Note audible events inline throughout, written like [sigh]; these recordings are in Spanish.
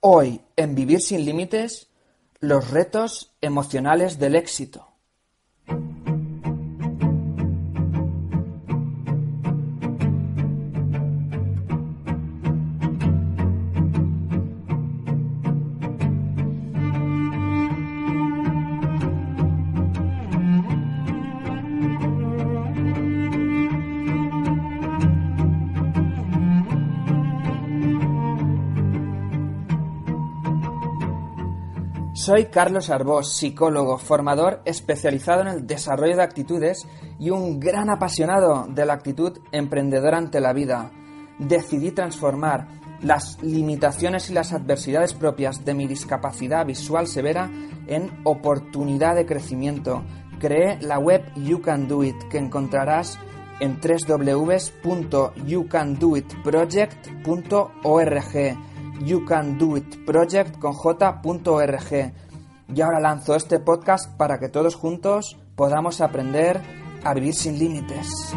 Hoy, en Vivir sin Límites, los retos emocionales del éxito. Soy Carlos Arbós, psicólogo, formador especializado en el desarrollo de actitudes y un gran apasionado de la actitud emprendedora ante la vida. Decidí transformar las limitaciones y las adversidades propias de mi discapacidad visual severa en oportunidad de crecimiento. Creé la web You Can Do It que encontrarás en www.youcandoitproject.org youcandoitproject con j.org. Y ahora lanzo este podcast para que todos juntos podamos aprender a vivir sin límites.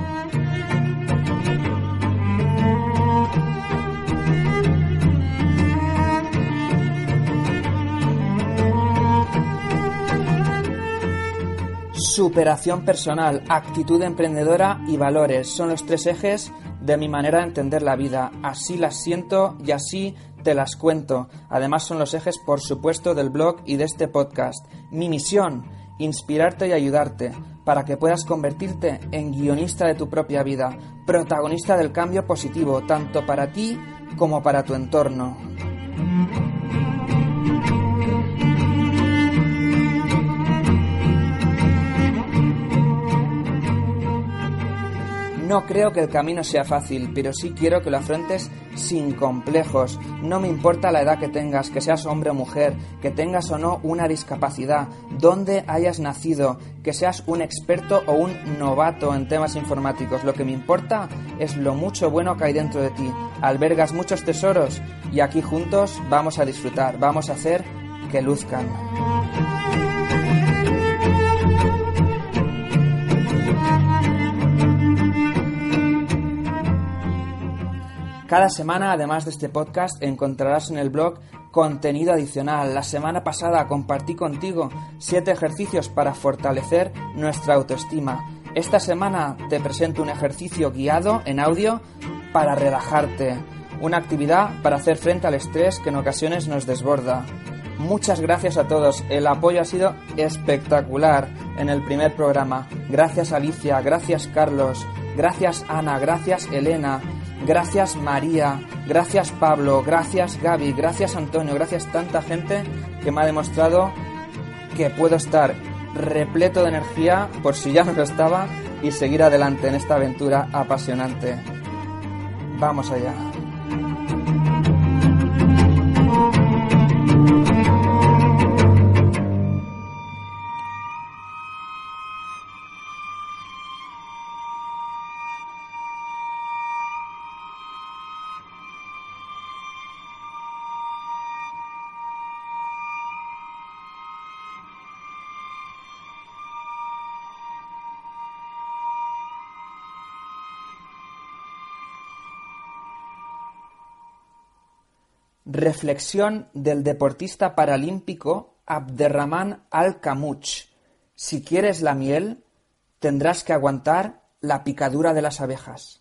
Superación personal, actitud emprendedora y valores son los tres ejes de mi manera de entender la vida. Así las siento y así te las cuento. Además son los ejes, por supuesto, del blog y de este podcast. Mi misión, inspirarte y ayudarte para que puedas convertirte en guionista de tu propia vida, protagonista del cambio positivo, tanto para ti como para tu entorno. No creo que el camino sea fácil, pero sí quiero que lo afrontes sin complejos. No me importa la edad que tengas, que seas hombre o mujer, que tengas o no una discapacidad, dónde hayas nacido, que seas un experto o un novato en temas informáticos. Lo que me importa es lo mucho bueno que hay dentro de ti. Albergas muchos tesoros y aquí juntos vamos a disfrutar, vamos a hacer que luzcan. Cada semana, además de este podcast, encontrarás en el blog contenido adicional. La semana pasada compartí contigo siete ejercicios para fortalecer nuestra autoestima. Esta semana te presento un ejercicio guiado en audio para relajarte, una actividad para hacer frente al estrés que en ocasiones nos desborda. Muchas gracias a todos, el apoyo ha sido espectacular en el primer programa. Gracias Alicia, gracias Carlos, gracias Ana, gracias Elena, Gracias María, gracias Pablo, gracias Gaby, gracias Antonio, gracias tanta gente que me ha demostrado que puedo estar repleto de energía por si ya no lo estaba y seguir adelante en esta aventura apasionante. Vamos allá. Reflexión del deportista paralímpico Abderrahman Al-Kamuch. Si quieres la miel, tendrás que aguantar la picadura de las abejas.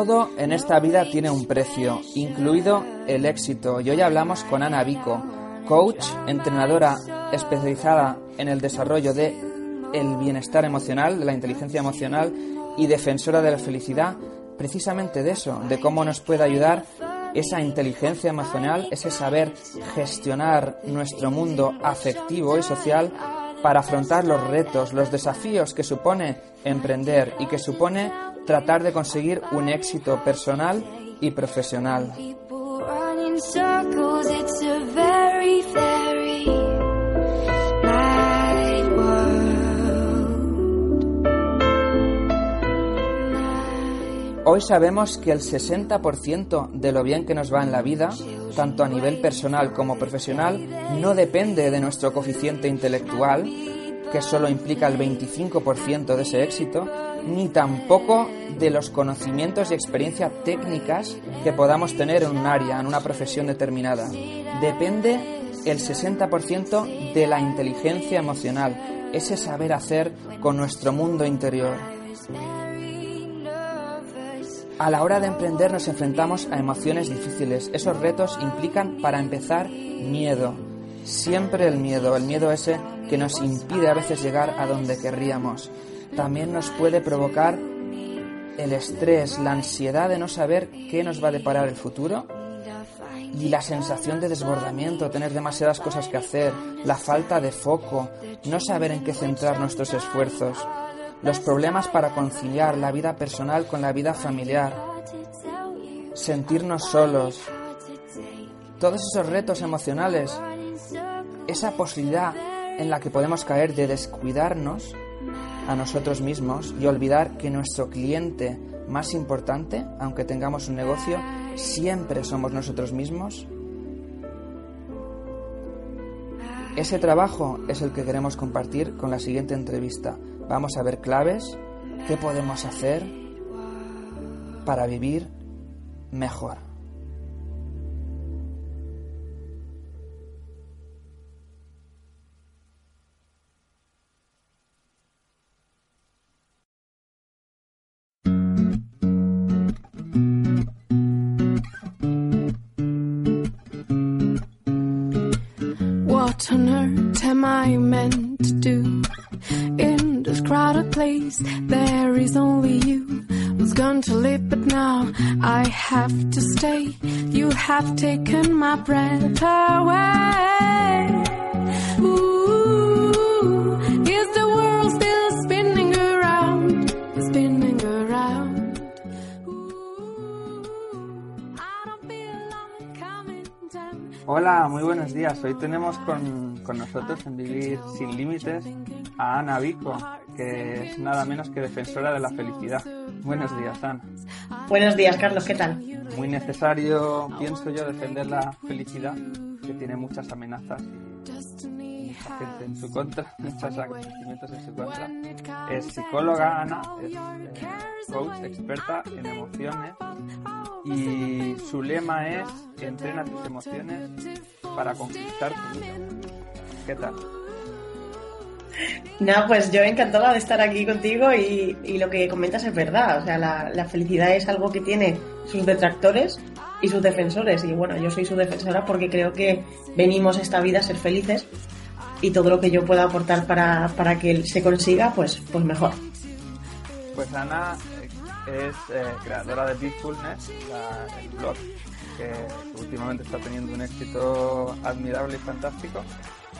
Todo en esta vida tiene un precio, incluido el éxito. Y hoy hablamos con Ana Vico, coach, entrenadora especializada en el desarrollo de el bienestar emocional, de la inteligencia emocional y defensora de la felicidad, precisamente de eso, de cómo nos puede ayudar esa inteligencia emocional, ese saber gestionar nuestro mundo afectivo y social para afrontar los retos, los desafíos que supone emprender y que supone tratar de conseguir un éxito personal y profesional. Hoy sabemos que el 60% de lo bien que nos va en la vida, tanto a nivel personal como profesional, no depende de nuestro coeficiente intelectual, que solo implica el 25% de ese éxito, ni tampoco de los conocimientos y experiencias técnicas que podamos tener en un área, en una profesión determinada. Depende el 60% de la inteligencia emocional, ese saber hacer con nuestro mundo interior. A la hora de emprender nos enfrentamos a emociones difíciles. Esos retos implican, para empezar, miedo. Siempre el miedo, el miedo ese que nos impide a veces llegar a donde querríamos. También nos puede provocar el estrés, la ansiedad de no saber qué nos va a deparar el futuro y la sensación de desbordamiento, tener demasiadas cosas que hacer, la falta de foco, no saber en qué centrar nuestros esfuerzos los problemas para conciliar la vida personal con la vida familiar, sentirnos solos, todos esos retos emocionales, esa posibilidad en la que podemos caer de descuidarnos a nosotros mismos y olvidar que nuestro cliente más importante, aunque tengamos un negocio, siempre somos nosotros mismos. Ese trabajo es el que queremos compartir con la siguiente entrevista. Vamos a ver claves, qué podemos hacer para vivir mejor. I meant to do? In this crowded place. There is only you was going to live, but now I have to stay. You have taken my breath away. Muy buenos días. Hoy tenemos con, con nosotros en Vivir Sin Límites a Ana Vico, que es nada menos que defensora de la felicidad. Buenos días, Ana. Buenos días, Carlos, ¿qué tal? Muy necesario, pienso yo, defender la felicidad, que tiene muchas amenazas y gente en su contra, [laughs] muchos acontecimientos en su contra. Es psicóloga, Ana, es eh, coach, experta en emociones y su lema es entrena tus emociones para conquistar tu vida. ¿Qué tal? Nada, pues yo encantada de estar aquí contigo y, lo que comentas es verdad. O sea, la, felicidad es algo que tiene sus detractores y sus defensores. Y bueno, yo soy su defensora porque creo que venimos esta vida a ser felices y todo lo que yo pueda aportar para, para que se consiga, pues, pues mejor. Pues Ana es eh, creadora de Peacefulness, el blog que últimamente está teniendo un éxito admirable y fantástico.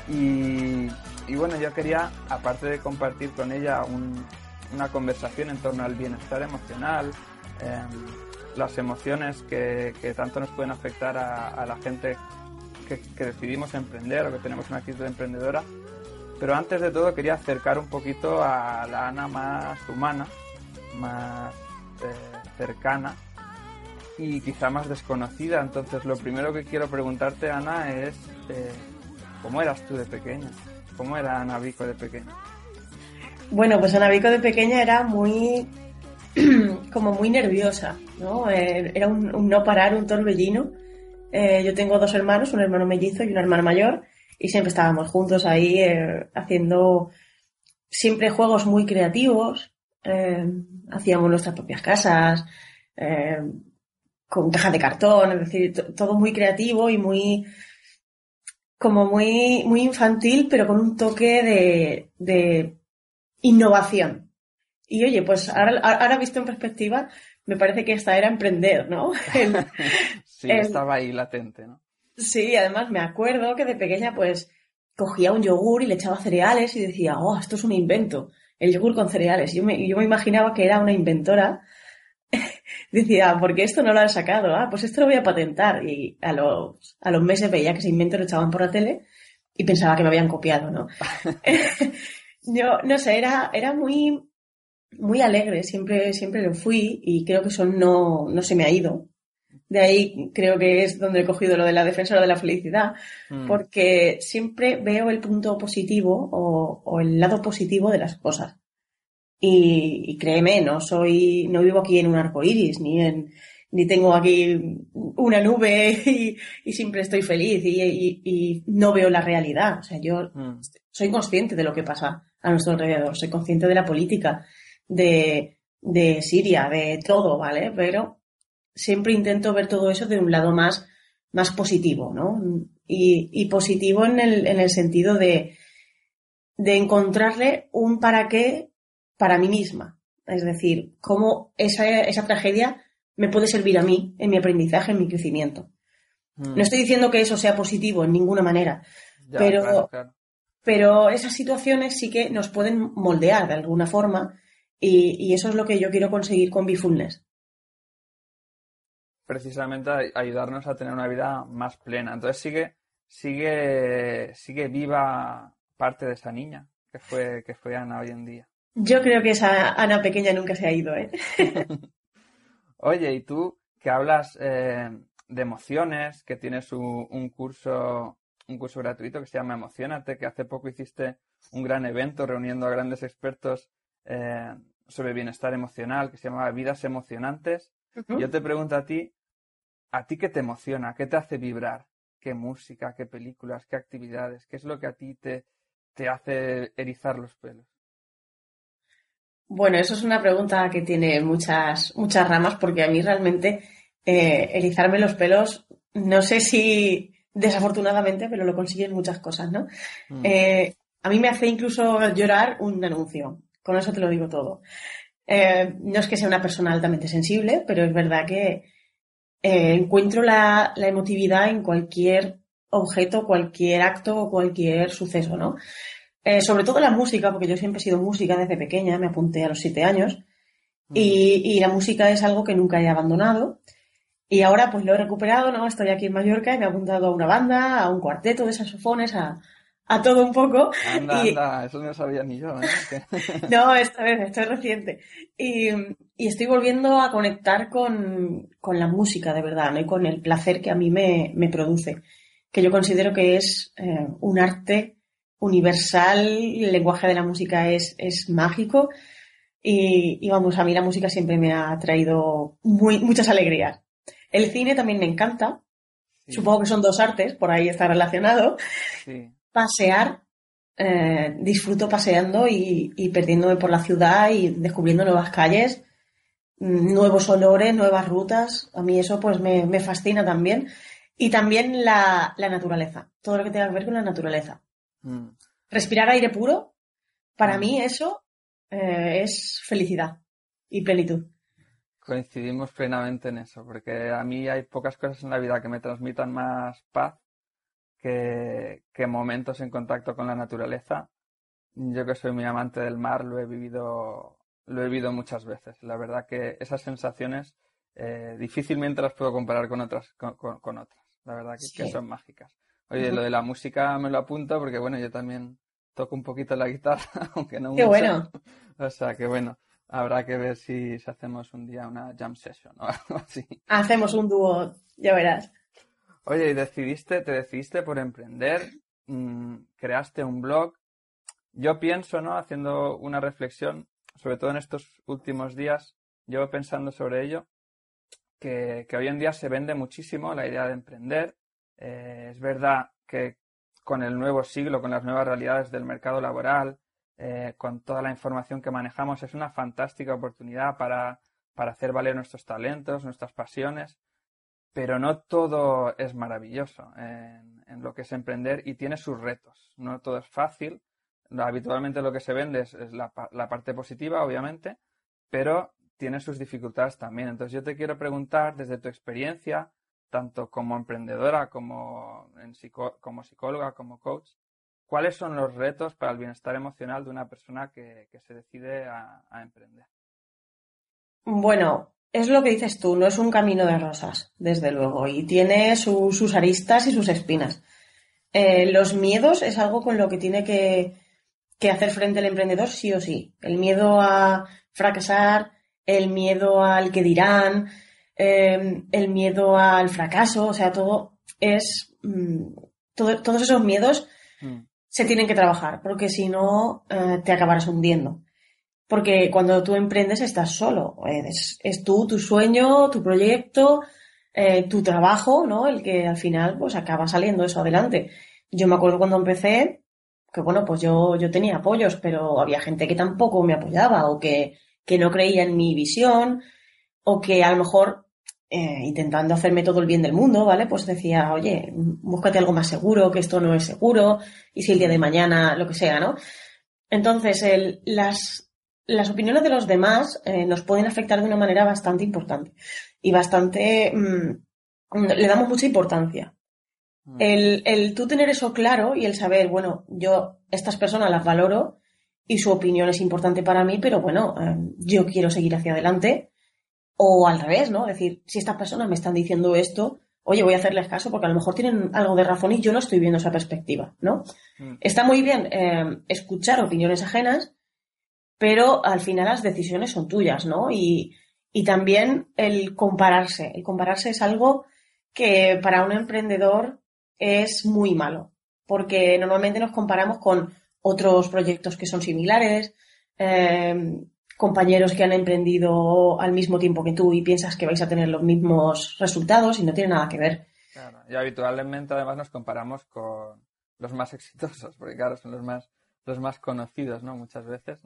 Y, bueno, yo quería, aparte de compartir con ella una conversación en torno al bienestar emocional, em, las emociones que, tanto nos pueden afectar a, la gente que, decidimos emprender o que tenemos una actitud emprendedora. Pero antes de todo quería acercar un poquito a la Ana más humana, más eh, cercana y quizá más desconocida. Entonces lo primero que quiero preguntarte, Ana, es eh, ¿cómo eras tú de pequeña? ¿Cómo era Ana Vico de pequeña? Bueno, pues Ana Vico de pequeña era muy, [clears throat] como muy nerviosa, ¿no? Eh, era un, no parar, un torbellino. Eh, yo tengo dos hermanos, un hermano mellizo y una hermana mayor, y siempre estábamos juntos ahí eh, haciendo siempre juegos muy creativos. hacíamos nuestras propias casas, con cajas de cartón, es decir, todo muy creativo y muy como muy, muy infantil, pero con un toque de, de innovación. Y oye, pues ahora, ahora visto en perspectiva, me parece que esta era emprender, ¿no? [laughs] sí, [laughs] estaba ahí latente, ¿no? Sí, además me acuerdo que de pequeña, pues, cogía un yogur y le echaba cereales y decía, oh, esto es un invento, el yogur con cereales. Yo me, yo me imaginaba que era una inventora. [laughs] decía, ¿por qué esto no lo han sacado? Ah, pues esto lo voy a patentar. Y a los, a los meses veía que ese invento lo echaban por la tele y pensaba que me habían copiado, ¿no? yo, no sé, era, era muy, muy alegre, siempre, siempre lo fui y creo que eso no, no se me ha ido. De ahí creo que es donde he cogido lo de la defensora de la felicidad, mm. porque siempre veo el punto positivo o, el lado positivo de las cosas. Y, créeme, no soy, no vivo aquí en un arco iris, ni en, ni tengo aquí una nube [laughs] y, siempre estoy feliz y, no veo la realidad. O sea, yo mm. soy consciente de lo que pasa a nuestro alrededor, soy consciente de la política, de, de Siria, de todo, ¿vale? Pero siempre intento ver todo eso de un lado más, más positivo, ¿no? Y, positivo en el, en el sentido de, de encontrarle un para qué para mí misma. Es decir, cómo esa, esa tragedia me puede servir a mí en mi aprendizaje, en mi crecimiento. Mm. No estoy diciendo que eso sea positivo en ninguna manera, pero, pero esas situaciones sí que nos pueden moldear de alguna forma y, y, eso es lo que yo quiero conseguir con Bifulness precisamente ayudarnos a tener una vida más plena. Entonces sigue, sigue, sigue viva parte de esa niña que fue, que fue Ana hoy en día. Yo creo que esa Ana pequeña nunca se ha ido, ¿eh? [laughs] Oye, y tú que hablas eh, de emociones, que tienes un, curso, un curso gratuito que se llama Emocionate, que hace poco hiciste un gran evento reuniendo a grandes expertos eh, sobre bienestar emocional, que se llama Vidas Emocionantes. Yo te pregunto a ti, ¿A ti qué te emociona? ¿Qué te hace vibrar? ¿Qué música? ¿Qué películas? ¿Qué actividades? ¿Qué es lo que a ti te, te hace erizar los pelos? Bueno, eso es una pregunta que tiene muchas, muchas ramas porque a mí realmente eh, erizarme los pelos, no sé si desafortunadamente, pero lo consiguen muchas cosas, ¿no? Mm. Eh, a mí me hace incluso llorar un anuncio, con eso te lo digo todo. Eh, no es que sea una persona altamente sensible, pero es verdad que eh, encuentro la, emotividad en cualquier objeto, cualquier acto o cualquier suceso, ¿no? Eh, sobre todo la música, porque yo siempre he sido música desde pequeña, me apunté a los siete años, y, la música es algo que nunca he abandonado. Y ahora pues lo he recuperado, ¿no? Estoy aquí en Mallorca y me he apuntado a una banda, a un cuarteto de saxofones, a, a todo un poco. Anda, anda, eso no sabía ni yo. ¿eh? [laughs] no, esta vez, esto es reciente. Y, estoy volviendo a conectar con, la música, de verdad, ¿no? y con el placer que a mí me, produce, que yo considero que es eh, un arte universal, el lenguaje de la música es, es mágico. Y, vamos, a mí la música siempre me ha traído muy, muchas alegrías. El cine también me encanta. Supongo que son dos artes, por ahí está relacionado. Sí pasear, eh, disfruto paseando y, perdiéndome por la ciudad y descubriendo nuevas calles, mm, nuevos olores, nuevas rutas. A mí eso pues me, fascina también. Y también la, naturaleza, todo lo que tenga que ver con la naturaleza. Mm. Respirar aire puro, para mm. mí eso eh, es felicidad y plenitud. Coincidimos plenamente en eso, porque a mí hay pocas cosas en la vida que me transmitan más paz que, momentos en contacto con la naturaleza. Yo que soy muy amante del mar lo he vivido, lo he vivido muchas veces. La verdad que esas sensaciones eh, difícilmente las puedo comparar con otras, con, otras. La verdad que, son mágicas. Oye, lo de la música me lo apunto porque bueno, yo también toco un poquito la guitarra, [laughs] aunque no Qué bueno. O sea que bueno, habrá que ver si, hacemos un día una jam session o [laughs] algo así. Hacemos un dúo, ya verás. Oye, y decidiste, te decidiste por emprender, mm, creaste un blog. Yo pienso, ¿no? Haciendo una reflexión, sobre todo en estos últimos días, llevo pensando sobre ello, que, hoy en día se vende muchísimo la idea de emprender. Eh, es verdad que con el nuevo siglo, con las nuevas realidades del mercado laboral, eh, con toda la información que manejamos, es una fantástica oportunidad para, para hacer valer nuestros talentos, nuestras pasiones pero no todo es maravilloso en, lo que es emprender y tiene sus retos. No todo es fácil. Habitualmente lo que se vende es, la, parte positiva, obviamente, pero tiene sus dificultades también. Entonces yo te quiero preguntar desde tu experiencia, tanto como emprendedora como, como psicóloga, como coach, ¿cuáles son los retos para el bienestar emocional de una persona que, se decide a, emprender? Bueno, es lo que dices tú, no es un camino de rosas, desde luego, y tiene sus aristas y sus espinas. Eh, los miedos es algo con lo que tiene que, hacer frente el emprendedor sí o sí. El miedo a fracasar, el miedo al que dirán, em, el miedo al fracaso, o sea, todo es... Mm, todos esos miedos mm. se tienen que trabajar, porque si no, eh, te acabarás hundiendo. Porque cuando tú emprendes estás solo. Es, es tú, tu sueño, tu proyecto, eh, tu trabajo, ¿no? El que al final pues acaba saliendo eso adelante. Yo me acuerdo cuando empecé que bueno, pues yo, yo tenía apoyos, pero había gente que tampoco me apoyaba o que, que no creía en mi visión o que a lo mejor eh, intentando hacerme todo el bien del mundo, ¿vale? Pues decía, oye, búscate algo más seguro, que esto no es seguro, y si el día de mañana, lo que sea, ¿no? Entonces, el, las, las opiniones de los demás eh, nos pueden afectar de una manera bastante importante y bastante... Mm, le damos mucha importancia. Mm. El, el tú tener eso claro y el saber, bueno, yo estas personas las valoro y su opinión es importante para mí, pero bueno, eh, yo quiero seguir hacia adelante. O al revés, ¿no? Es decir, si estas personas me están diciendo esto, oye, voy a hacerles caso porque a lo mejor tienen algo de razón y yo no estoy viendo esa perspectiva, ¿no? Mm. Está muy bien eh, escuchar opiniones ajenas, pero al final las decisiones son tuyas, ¿no? Y, y también el compararse. El compararse es algo que para un emprendedor es muy malo, porque normalmente nos comparamos con otros proyectos que son similares, eh, compañeros que han emprendido al mismo tiempo que tú y piensas que vais a tener los mismos resultados y no tiene nada que ver. Claro, y habitualmente además nos comparamos con los más exitosos, porque claro, son los más los más conocidos, ¿no? Muchas veces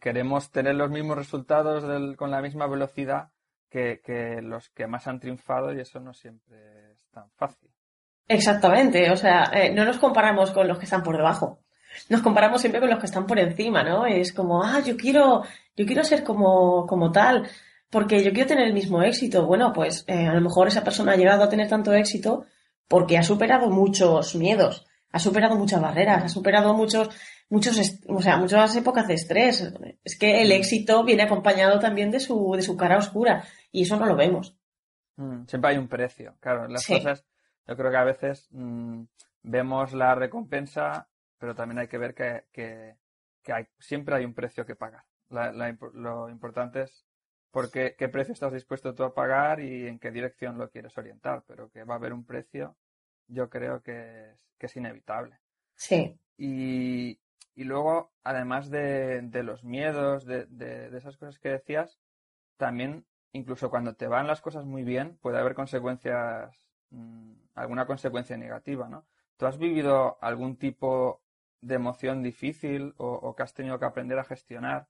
queremos tener los mismos resultados con la misma velocidad que, los que más han triunfado y eso no siempre es tan fácil. Exactamente, o sea, eh, no nos comparamos con los que están por debajo, nos comparamos siempre con los que están por encima, ¿no? Es como, ah, yo quiero, yo quiero ser como, como tal, porque yo quiero tener el mismo éxito. Bueno, pues eh, a lo mejor esa persona ha llegado a tener tanto éxito porque ha superado muchos miedos, ha superado muchas barreras, ha superado muchos, muchos, o sea, muchas épocas de estrés. Es que el éxito viene acompañado también de su, de su cara oscura y eso no lo vemos. Mm, siempre hay un precio, claro. Las cosas, yo creo que a veces mm, vemos la recompensa, pero también hay que ver que, que, hay, siempre hay un precio que pagar. lo importante es por qué, qué precio estás dispuesto tú a pagar y en qué dirección lo quieres orientar, pero que va a haber un precio yo creo que es, que es inevitable. Sí. Y, y luego, además de, de los miedos, de, de, esas cosas que decías, también, incluso cuando te van las cosas muy bien, puede haber consecuencias, mm, alguna consecuencia negativa, ¿no? ¿Tú has vivido algún tipo de emoción difícil o, o, que has tenido que aprender a gestionar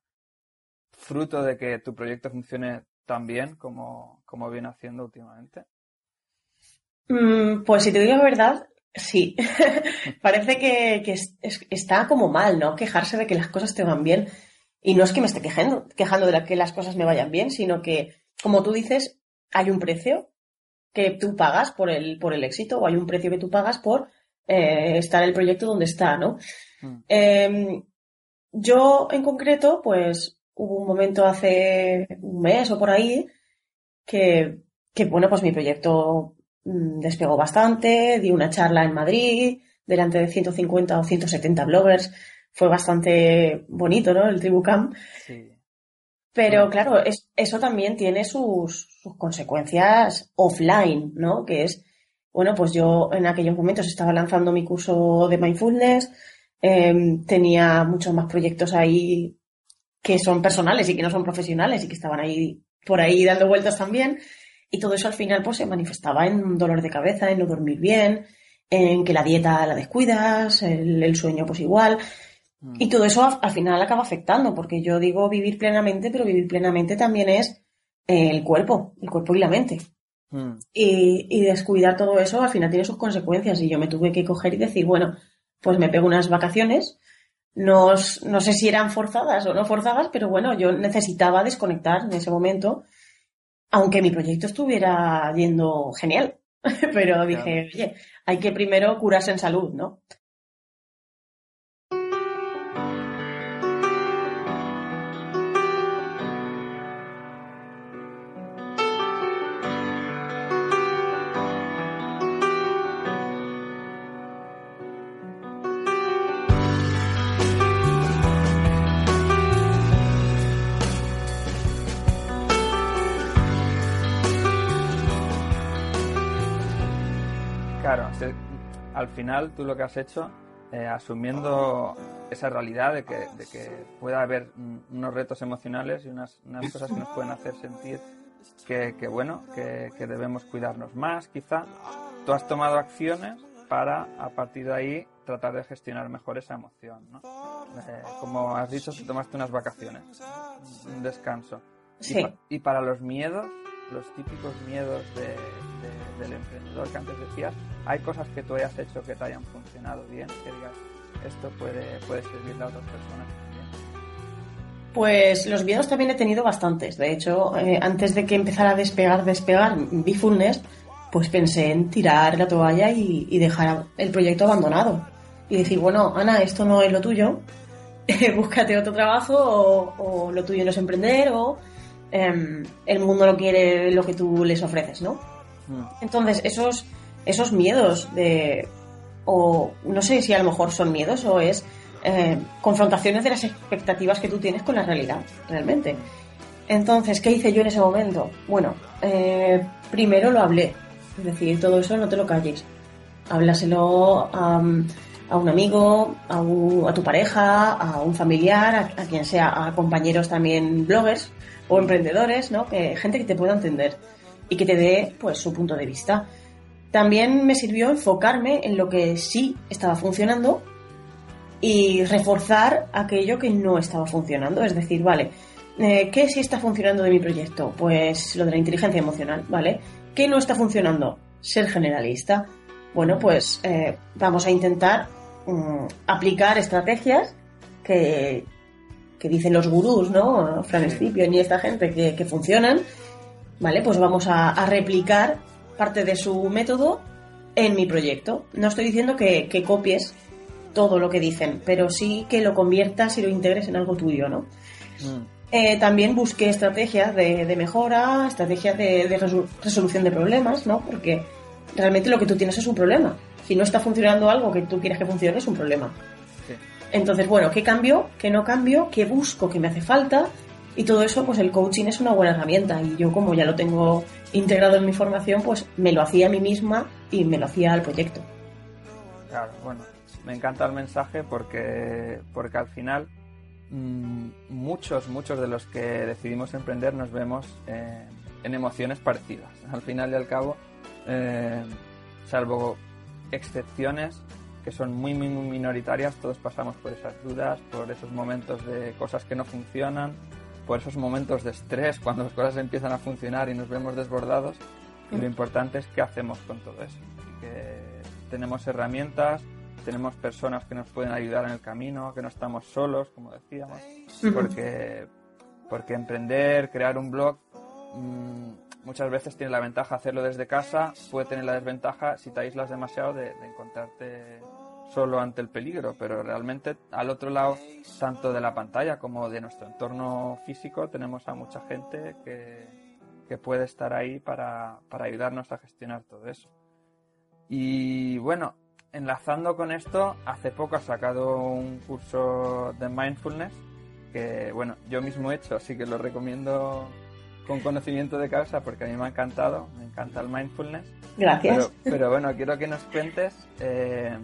fruto de que tu proyecto funcione tan bien como, como viene haciendo últimamente? Mm, pues si te digo la verdad, sí. [laughs] Parece que, está como mal, ¿no? Quejarse de que las cosas te van bien. Y no es que me esté quejando, quejando de que las cosas me vayan bien, sino que, como tú dices, hay un precio que tú pagas por el, por el éxito o hay un precio que tú pagas por eh, estar el proyecto donde está, ¿no? Mm. Em, yo, en concreto, pues hubo un momento hace un mes o por ahí que, que bueno, pues mi proyecto despegó bastante, di una charla en Madrid delante de 150 o 170 bloggers. Fue bastante bonito, ¿no? El Tribucamp. Sí. Pero claro, eso también tiene sus, consecuencias offline, ¿no? Que es, bueno, pues yo en aquellos momentos estaba lanzando mi curso de mindfulness, em, tenía muchos más proyectos ahí que son personales y que no son profesionales y que estaban ahí por ahí dando vueltas también. Y todo eso al final pues se manifestaba en dolor de cabeza, en no dormir bien, en que la dieta la descuidas, el, sueño pues igual. Mm. Y todo eso al final acaba afectando, porque yo digo vivir plenamente, pero vivir plenamente también es el cuerpo, el cuerpo y la mente. Mm. Y, descuidar todo eso al final tiene sus consecuencias y yo me tuve que coger y decir, bueno, pues me pego unas vacaciones. No, no sé si eran forzadas o no forzadas, pero bueno, yo necesitaba desconectar en ese momento aunque mi proyecto estuviera yendo genial. [laughs] Pero dije, oye, hay que primero curarse en salud, ¿no? Al final tú lo que has hecho, eh, asumiendo esa realidad de que, de que pueda haber unos retos emocionales y unas, unas cosas que nos pueden hacer sentir que, que bueno, que, que, debemos cuidarnos más, quizá. Tú has tomado acciones para, a partir de ahí, tratar de gestionar mejor esa emoción, ¿no? Eh, como has dicho, si tomaste unas vacaciones, un descanso. Sí. Y, y, para los miedos, los típicos miedos de, de, del emprendedor que antes decías, ¿hay cosas que tú hayas hecho que te hayan funcionado bien? Que digas, esto puede, puede servirle a otras personas también. Pues los miedos también he tenido bastantes. De hecho, eh, antes de que empezara a despegar, despegar Bifulness, pues pensé en tirar la toalla y, dejar el proyecto abandonado. Y decir, bueno, Ana, esto no es lo tuyo, [laughs] búscate otro trabajo o, o, lo tuyo no es emprender o eh, el mundo no quiere lo que tú les ofreces, ¿no? Mm. Entonces, esos, esos miedos de... o no sé si a lo mejor son miedos o es eh, confrontaciones de las expectativas que tú tienes con la realidad, realmente. Entonces, ¿qué hice yo en ese momento? Bueno, eh, primero lo hablé, es decir, todo eso no te lo calles. Háblaselo a, a un amigo, a, tu pareja, a un familiar, a, a, quien sea, a compañeros también bloggers o emprendedores, ¿no? Que, gente que te pueda entender y que te dé pues su punto de vista. También me sirvió enfocarme en lo que sí estaba funcionando y reforzar aquello que no estaba funcionando. Es decir, vale, eh, ¿qué sí está funcionando de mi proyecto? Pues lo de la inteligencia emocional, ¿vale? ¿Qué no está funcionando? Ser generalista. Bueno, pues eh, vamos a intentar um, aplicar estrategias que, que, dicen los gurús, ¿no? Fran Scipion y esta gente que, que funcionan, ¿vale? Pues vamos a, a, replicar parte de su método en mi proyecto. No estoy diciendo que, que copies todo lo que dicen, pero sí que lo conviertas y lo integres en algo tuyo, ¿no? Mm. Eh, también busqué estrategias de, de mejora, estrategias de, de, resolución de problemas, ¿no? Porque realmente lo que tú tienes es un problema. Si no está funcionando algo que tú quieres que funcione, es un problema. Sí. Entonces, bueno, ¿qué cambio? ¿Qué no cambio? ¿Qué busco? ¿Qué me hace falta? Y todo eso, pues el coaching es una buena herramienta. Y yo, como ya lo tengo integrado en mi formación, pues me lo hacía a mí misma y me lo hacía al proyecto. Claro, bueno, me encanta el mensaje porque, porque al final mmm, muchos, muchos de los que decidimos emprender nos vemos eh, en emociones parecidas. Al final y al cabo, eh, salvo excepciones que son muy, muy, muy minoritarias, todos pasamos por esas dudas, por esos momentos de cosas que no funcionan, por esos momentos de estrés cuando las cosas empiezan a funcionar y nos vemos desbordados. Y lo importante es qué hacemos con todo eso. Que tenemos herramientas, tenemos personas que nos pueden ayudar en el camino, que no estamos solos, como decíamos, porque, porque emprender, crear un blog, mmm, muchas veces tiene la ventaja hacerlo desde casa, puede tener la desventaja si te aíslas demasiado de, de encontrarte solo ante el peligro, pero realmente al otro lado, tanto de la pantalla como de nuestro entorno físico, tenemos a mucha gente que, que puede estar ahí para, para ayudarnos a gestionar todo eso. Y bueno, enlazando con esto, hace poco ha sacado un curso de mindfulness que, bueno, yo mismo he hecho, así que lo recomiendo con conocimiento de causa porque a mí me ha encantado, me encanta el mindfulness. Gracias. Pero, pero bueno, quiero que nos cuentes eh,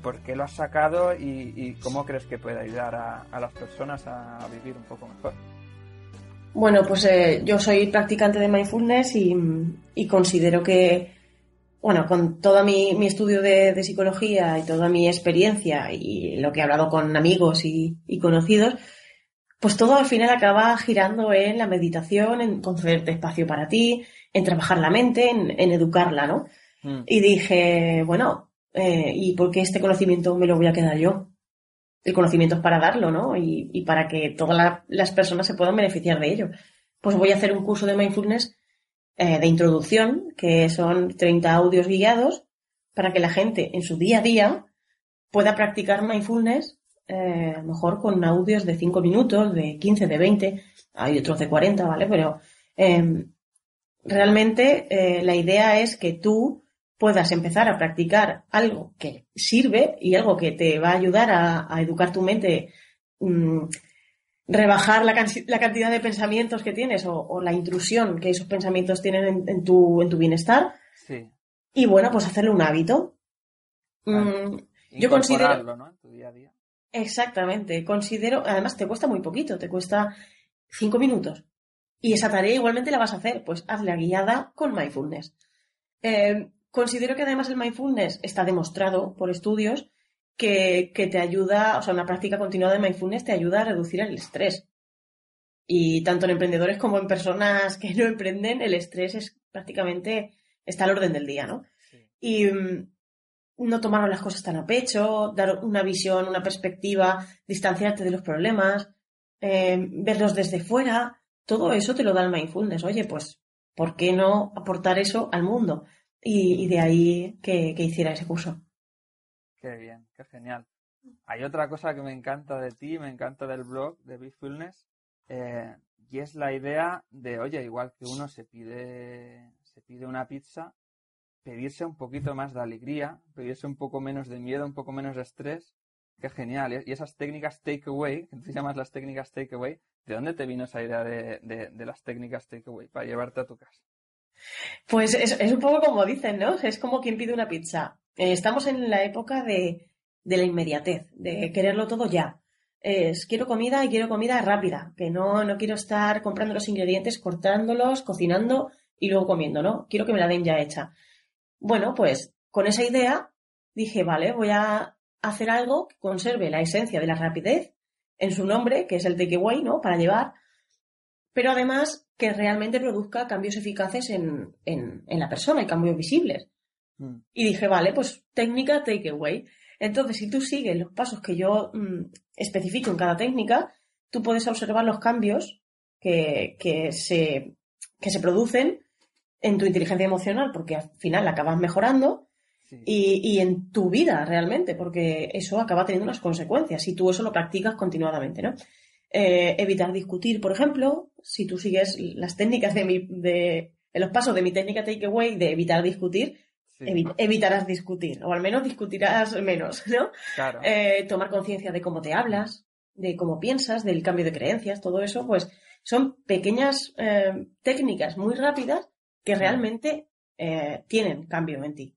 por qué lo has sacado y, y cómo crees que puede ayudar a, a, las personas a vivir un poco mejor. Bueno, pues eh, yo soy practicante de mindfulness y, y considero que bueno, con todo mi, mi estudio de, de, psicología y toda mi experiencia y lo que he hablado con amigos y, y, conocidos, pues todo al final acaba girando en la meditación, en concederte espacio para ti, en trabajar la mente, en, en educarla, ¿no? Mm. Y dije, bueno, eh, ¿y por qué este conocimiento me lo voy a quedar yo? El conocimiento es para darlo, ¿no? Y, y para que todas la, las personas se puedan beneficiar de ello. Pues voy a hacer un curso de mindfulness eh, de introducción, que son 30 audios guiados, para que la gente en su día a día pueda practicar mindfulness, eh, a lo mejor con audios de 5 minutos, de 15, de 20, hay otros de 40, ¿vale? Pero eh, realmente eh, la idea es que tú puedas empezar a practicar algo que sirve y algo que te va a ayudar a, a educar tu mente mmm, rebajar la, la, cantidad de pensamientos que tienes o, o, la intrusión que esos pensamientos tienen en, en, tu, en tu bienestar. Sí. Y bueno, pues hacerle un hábito. Mm, yo considero... ¿no? En tu día a día. Exactamente. Considero, además te cuesta muy poquito, te cuesta cinco minutos. Y esa tarea igualmente la vas a hacer, pues hazla guiada con mindfulness. Eh, considero que además el mindfulness está demostrado por estudios que, que, te ayuda, o sea, una práctica continuada de mindfulness te ayuda a reducir el estrés. Y tanto en emprendedores como en personas que [laughs] no emprenden, el estrés es prácticamente, está al orden del día, ¿no? Y mm, no tomar las cosas tan a pecho, dar una visión, una perspectiva, distanciarte de los problemas, eh, verlos desde fuera, todo eso te lo da el mindfulness. Oye, pues, ¿por qué no aportar eso al mundo? Y, de ahí que, hiciera ese curso. Qué bien, qué genial. Hay otra cosa que me encanta de ti, me encanta del blog de Mindfulness, eh, y es la idea de, oye, igual que uno se pide, se pide una pizza, pedirse un poquito más de alegría, pedirse un poco menos de miedo, un poco menos de estrés. Qué genial. Y esas técnicas takeaway, que tú llamas las técnicas takeaway, ¿de dónde te vino esa idea de, las técnicas takeaway para llevarte a tu casa? Pues es, un poco como dicen, ¿no? Es como quien pide una pizza. Eh, estamos en la época de, la inmediatez, de quererlo todo ya. Es, quiero comida y quiero comida rápida, que no, no quiero estar comprando los ingredientes, cortándolos, cocinando y luego comiendo, ¿no? Quiero que me la den ya hecha. Bueno, pues con esa idea dije, vale, voy a hacer algo que conserve la esencia de la rapidez en su nombre, que es el takeaway, ¿no? Para llevar, pero además que realmente produzca cambios eficaces en, en, la persona y cambios visibles. Mm. Y dije, vale, pues técnica takeaway. Entonces, si tú sigues los pasos que yo mm, especifico en cada técnica, tú puedes observar los cambios que, que, se, que se producen en tu inteligencia emocional, porque al final la acabas mejorando, y, en tu vida realmente, porque eso acaba teniendo unas consecuencias si tú eso lo practicas continuadamente, ¿no? Eh, evitar discutir, por ejemplo, si tú sigues las técnicas de mi, de, los pasos de mi técnica takeaway de evitar discutir, evitarás discutir, o al menos discutirás menos, [laughs] ¿no? Claro. Eh, tomar conciencia de cómo te hablas, de cómo piensas, del cambio de creencias, todo eso, pues son pequeñas eh, técnicas muy rápidas que realmente eh, tienen cambio en ti.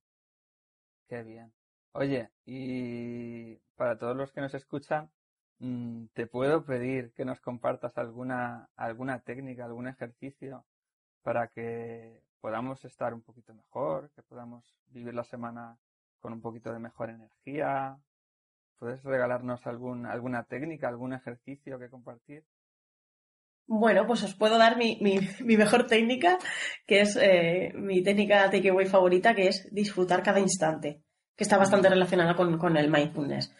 Qué bien. Oye, y para todos los que nos escuchan, mm, ¿te puedo pedir que nos compartas alguna, alguna técnica, algún ejercicio para que podamos estar un poquito mejor, que podamos vivir la semana con un poquito de mejor energía? ¿Puedes regalarnos algún, alguna técnica, algún ejercicio que compartir? Bueno, pues os puedo dar [laughs] mi, mejor técnica, que es eh, mi técnica takeaway favorita, que es disfrutar cada instante, que está bastante relacionada con, el mindfulness.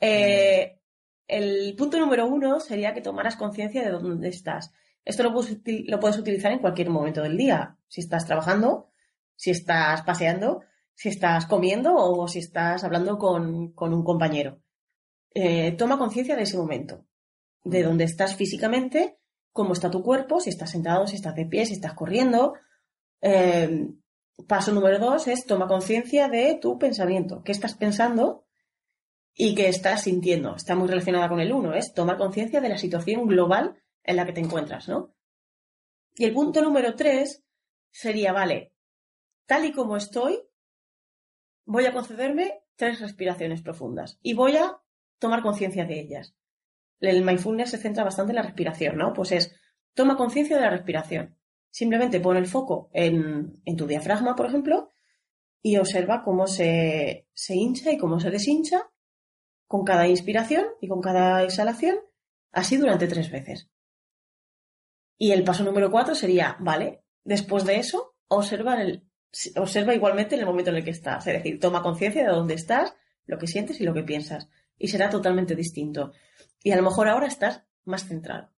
Eh, el punto número uno sería que tomaras conciencia de dónde estás. Esto lo puedes, lo puedes, utilizar en cualquier momento del día. Si estás trabajando, si estás paseando, si estás comiendo o si estás hablando con, un compañero. Eh, toma conciencia de ese momento, de dónde estás físicamente cómo está tu cuerpo, si estás sentado, si estás de pie, si estás corriendo. Eh, paso número dos es toma conciencia de tu pensamiento, qué estás pensando y qué estás sintiendo. Está muy relacionada con el uno, es tomar conciencia de la situación global en la que te encuentras, ¿no? Y el punto número tres sería, vale, tal y como estoy, voy a concederme tres respiraciones profundas y voy a tomar conciencia de ellas el mindfulness se centra bastante en la respiración, ¿no? Pues es, toma conciencia de la respiración. Simplemente pon el foco en, tu diafragma, por ejemplo, y observa cómo se, hincha y cómo se deshincha con cada inspiración y con cada exhalación, así durante tres veces. Y el paso número cuatro sería, vale, después de eso, observa, el, observa igualmente en el momento en el que estás. Es decir, toma conciencia de dónde estás, lo que sientes y lo que piensas. Y será totalmente distinto. Y a lo mejor ahora estás más centrado.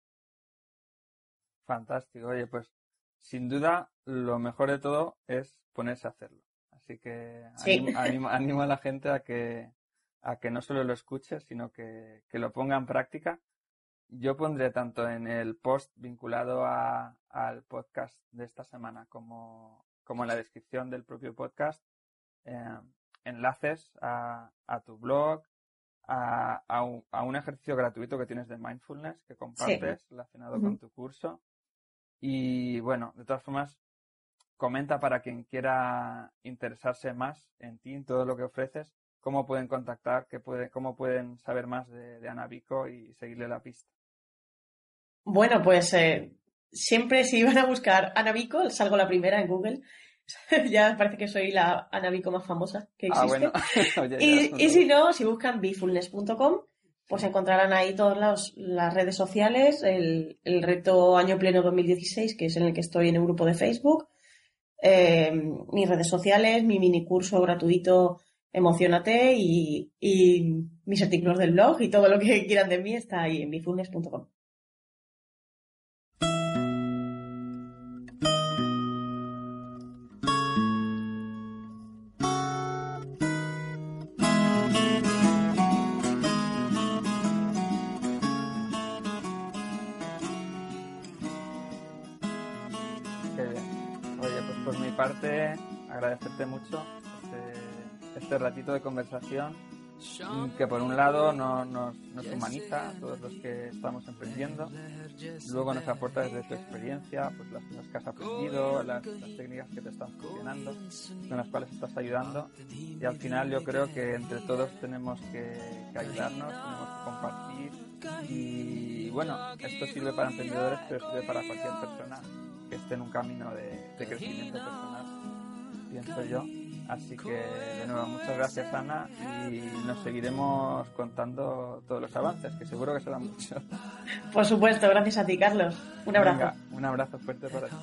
Fantástico. Oye, pues sin duda lo mejor de todo es ponerse a hacerlo. Así que [laughs] animo, a la gente a que, a que no solo lo escuche, sino que, lo ponga en práctica. Yo pondré tanto en el post vinculado al podcast de esta semana como, como en la descripción del propio podcast eh, enlaces a, a tu blog, a, un, ejercicio gratuito que tienes de mindfulness que compartes relacionado con tu curso. Y bueno, de todas formas, comenta para quien quiera interesarse más en ti, en todo lo que ofreces, cómo pueden contactar, qué puede, cómo pueden saber más de, de Ana Vico y seguirle la pista. Bueno, pues eh, siempre si van a buscar Ana Vico, salgo la primera en Google. [laughs] ya parece que soy la Ana Vico más famosa que Ah, existe. bueno. [laughs] Oye, ya y, si no, si buscan bifulness.com, pues encontrarán ahí todas las, las redes sociales, el, el reto Año Pleno 2016, que es en el que estoy en un grupo de Facebook, eh, mis redes sociales, mi mini curso gratuito Emocionate y, y mis artículos del blog y todo lo que quieran de mí está ahí en bifulness.com. agradecerte mucho este, este ratito de conversación mm, que por un lado no- nos, nos humaniza a todos los que estamos emprendiendo, luego nos aporta desde tu experiencia pues las cosas que has aprendido, las, las técnicas que te están funcionando, con las cuales estás ayudando y al final yo creo que entre todos tenemos que, que ayudarnos, tenemos que compartir y bueno, esto sirve para emprendedores pero sirve para cualquier persona que esté en un camino de, de crecimiento personal, pienso yo. Así que, de nuevo, muchas gracias, Ana, y nos seguiremos contando todos los avances, que seguro que serán muchos. Por supuesto, gracias a ti, Carlos. Un abrazo. Venga, un abrazo fuerte para ti.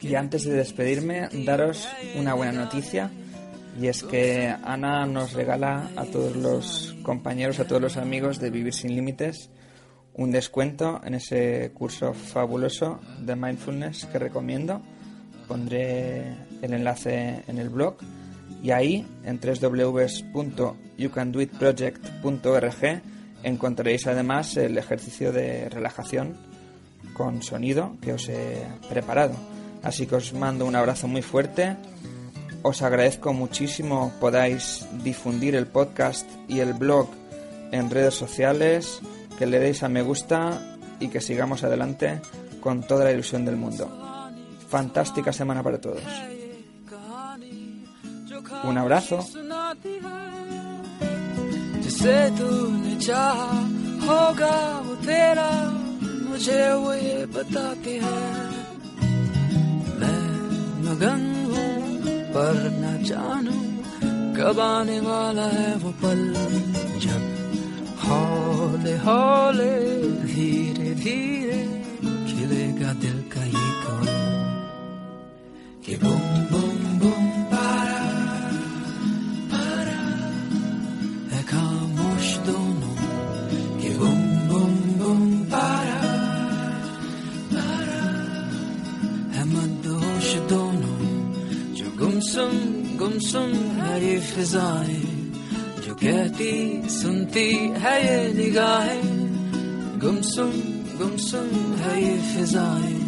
Y antes de despedirme, daros una buena noticia y es que Ana nos regala a todos los compañeros, a todos los amigos de Vivir sin Límites, un descuento en ese curso fabuloso de mindfulness que recomiendo. Pondré el enlace en el blog y ahí, en www.youcandoitproject.org, encontraréis además el ejercicio de relajación con sonido que os he preparado. Así que os mando un abrazo muy fuerte. Os agradezco muchísimo podáis difundir el podcast y el blog en redes sociales, que le deis a me gusta y que sigamos adelante con toda la ilusión del mundo. Fantástica semana para todos. Un abrazo. सुनाती है जिसे तूने चाहा होगा वो तेरा मुझे वो ये बताती है मैं मगन हूँ पर न जानू कब आने वाला है वो पल जब हौले हौले धीरे धीरे खिलेगा दिल का ये कौन कि बुम बूम गुमसुम है ये फिजाएँ, जो कहती, सुनती है ये निगाहें। गुमसुम गुमसुम है ये फिजाएँ।